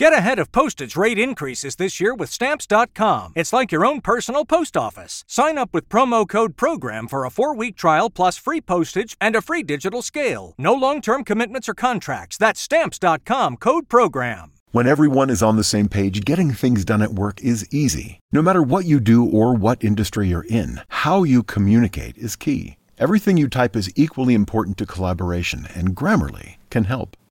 Get ahead of postage rate increases this year with Stamps.com. It's like your own personal post office. Sign up with promo code PROGRAM for a four week trial plus free postage and a free digital scale. No long term commitments or contracts. That's Stamps.com code PROGRAM. When everyone is on the same page, getting things done at work is easy. No matter what you do or what industry you're in, how you communicate is key. Everything you type is equally important to collaboration, and Grammarly can help.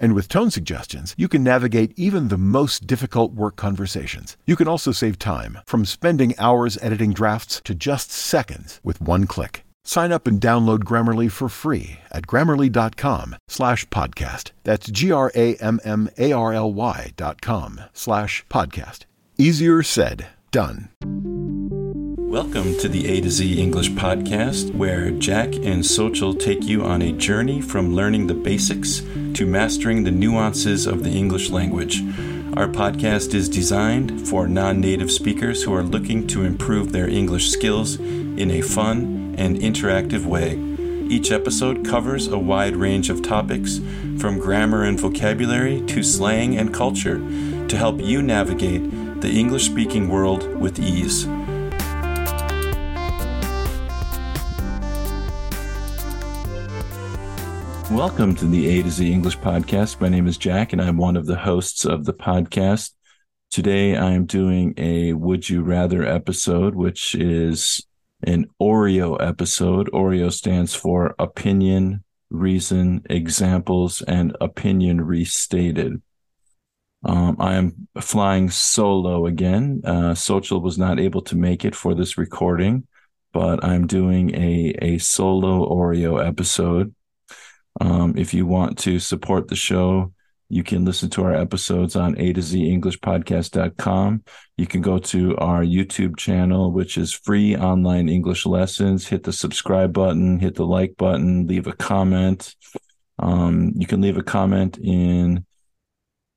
And with tone suggestions, you can navigate even the most difficult work conversations. You can also save time, from spending hours editing drafts to just seconds with one click. Sign up and download Grammarly for free at grammarly.com slash podcast. That's G-R-A-M-M-A-R-L-Y dot com slash podcast. Easier said, done. Welcome to the A to Z English podcast, where Jack and Sochel take you on a journey from learning the basics to mastering the nuances of the English language. Our podcast is designed for non native speakers who are looking to improve their English skills in a fun and interactive way. Each episode covers a wide range of topics, from grammar and vocabulary to slang and culture, to help you navigate the English speaking world with ease. Welcome to the A to Z English podcast. My name is Jack, and I'm one of the hosts of the podcast. Today, I'm doing a Would You Rather episode, which is an Oreo episode. Oreo stands for opinion, reason, examples, and opinion restated. Um, I am flying solo again. Uh, Sochel was not able to make it for this recording, but I'm doing a, a solo Oreo episode. Um, if you want to support the show, you can listen to our episodes on A to Z English Podcast.com. You can go to our YouTube channel, which is free online English lessons. Hit the subscribe button, hit the like button, leave a comment. Um, you can leave a comment in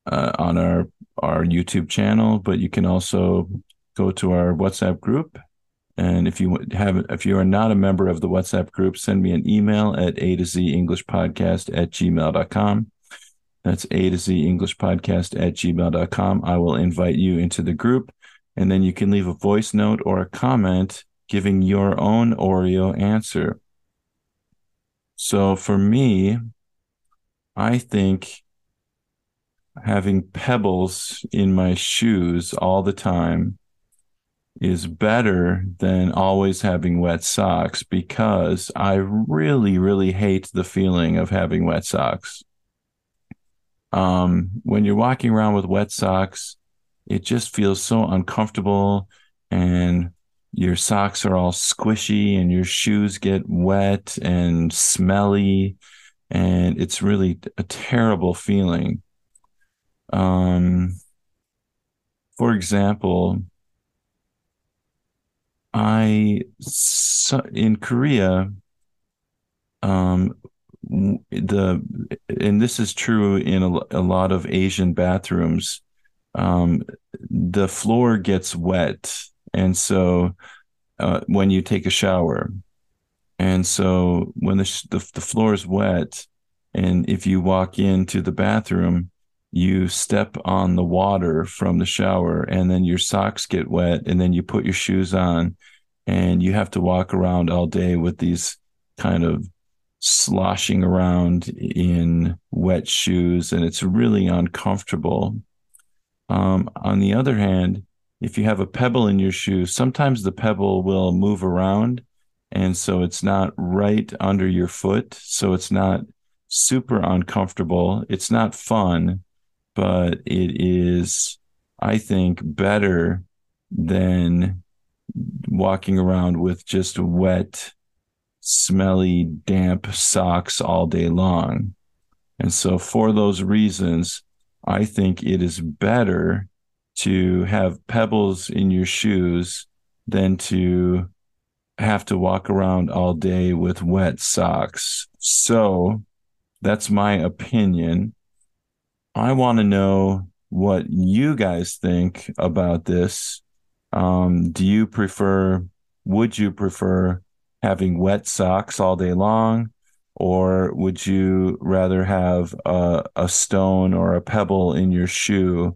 uh, on our our YouTube channel, but you can also go to our WhatsApp group and if you have, if you are not a member of the WhatsApp group, send me an email at a to z English podcast at gmail.com. That's a to z English podcast at gmail.com. I will invite you into the group and then you can leave a voice note or a comment giving your own Oreo answer. So for me, I think having pebbles in my shoes all the time is better than always having wet socks because I really, really hate the feeling of having wet socks. Um, when you're walking around with wet socks, it just feels so uncomfortable and your socks are all squishy and your shoes get wet and smelly and it's really a terrible feeling. Um, for example, I in Korea, um, the and this is true in a, a lot of Asian bathrooms. Um, the floor gets wet, and so uh, when you take a shower, and so when the, the the floor is wet, and if you walk into the bathroom, you step on the water from the shower and then your socks get wet and then you put your shoes on and you have to walk around all day with these kind of sloshing around in wet shoes and it's really uncomfortable. Um, on the other hand if you have a pebble in your shoe sometimes the pebble will move around and so it's not right under your foot so it's not super uncomfortable. It's not fun but it is, I think, better than walking around with just wet, smelly, damp socks all day long. And so, for those reasons, I think it is better to have pebbles in your shoes than to have to walk around all day with wet socks. So that's my opinion. I want to know what you guys think about this. Um, do you prefer, would you prefer having wet socks all day long? Or would you rather have a, a stone or a pebble in your shoe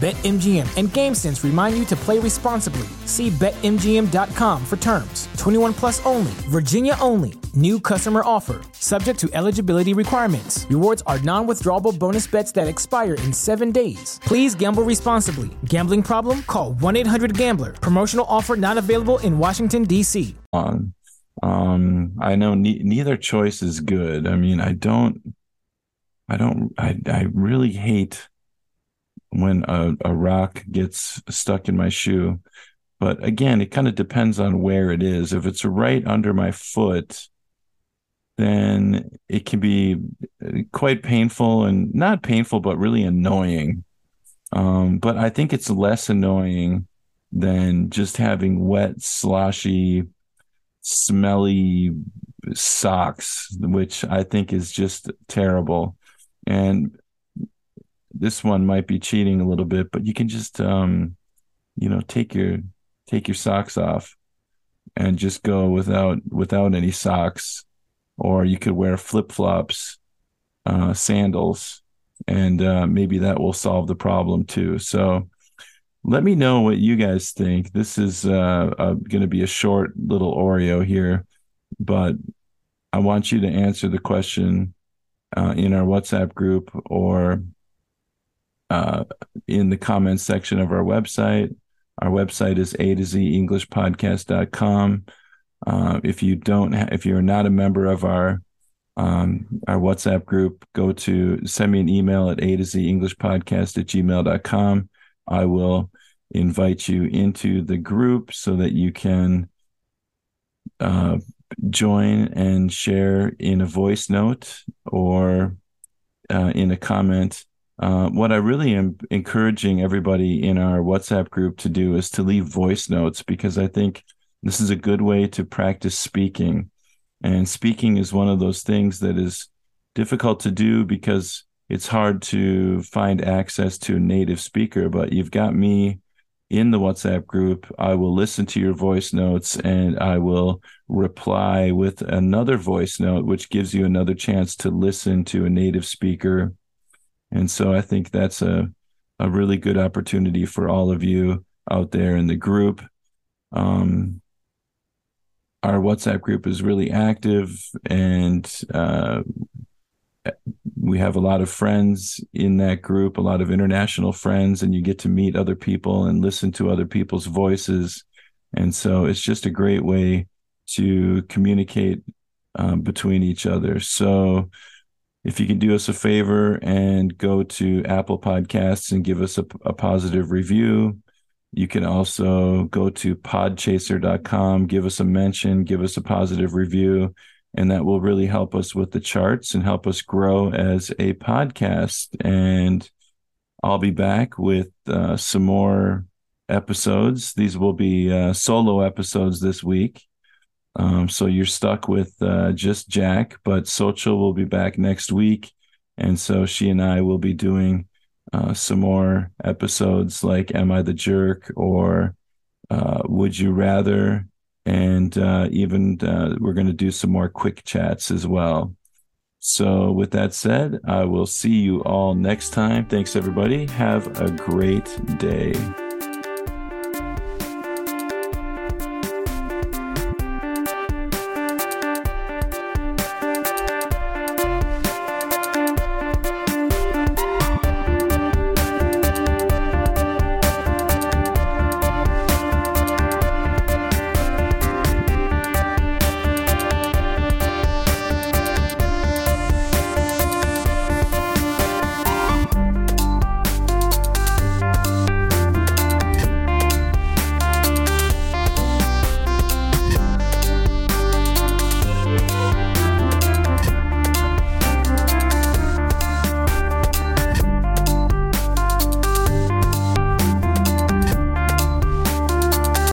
BetMGM and GameSense remind you to play responsibly. See BetMGM.com for terms. 21 plus only, Virginia only. New customer offer, subject to eligibility requirements. Rewards are non withdrawable bonus bets that expire in seven days. Please gamble responsibly. Gambling problem? Call 1 800 Gambler. Promotional offer not available in Washington, D.C. Um, um, I know ne- neither choice is good. I mean, I don't, I don't, I, I really hate when a, a rock gets stuck in my shoe. But again, it kind of depends on where it is. If it's right under my foot, then it can be uh, quite painful and not painful, but really annoying. Um, but I think it's less annoying than just having wet, sloshy, smelly socks, which I think is just terrible. And this one might be cheating a little bit, but you can just um, you know, take your take your socks off and just go without without any socks. Or you could wear flip flops, uh, sandals, and uh, maybe that will solve the problem too. So let me know what you guys think. This is uh, going to be a short little Oreo here, but I want you to answer the question uh, in our WhatsApp group or uh, in the comments section of our website. Our website is a to z englishpodcast.com. Uh, if you don't, ha- if you're not a member of our um, our WhatsApp group, go to send me an email at a to z English podcast at gmail.com. I will invite you into the group so that you can uh, join and share in a voice note or uh, in a comment uh, what I really am encouraging everybody in our WhatsApp group to do is to leave voice notes because I think this is a good way to practice speaking. And speaking is one of those things that is difficult to do because it's hard to find access to a native speaker. But you've got me in the WhatsApp group. I will listen to your voice notes and I will reply with another voice note, which gives you another chance to listen to a native speaker and so I think that's a, a really good opportunity for all of you out there in the group. Um, our WhatsApp group is really active and uh, we have a lot of friends in that group, a lot of international friends, and you get to meet other people and listen to other people's voices. And so it's just a great way to communicate um, between each other. So if you can do us a favor and go to Apple Podcasts and give us a, a positive review. You can also go to podchaser.com, give us a mention, give us a positive review, and that will really help us with the charts and help us grow as a podcast. And I'll be back with uh, some more episodes. These will be uh, solo episodes this week. Um, so you're stuck with uh, just Jack, but Sochel will be back next week. And so she and I will be doing uh, some more episodes like Am I the Jerk or uh, Would You Rather? And uh, even uh, we're going to do some more quick chats as well. So, with that said, I will see you all next time. Thanks, everybody. Have a great day.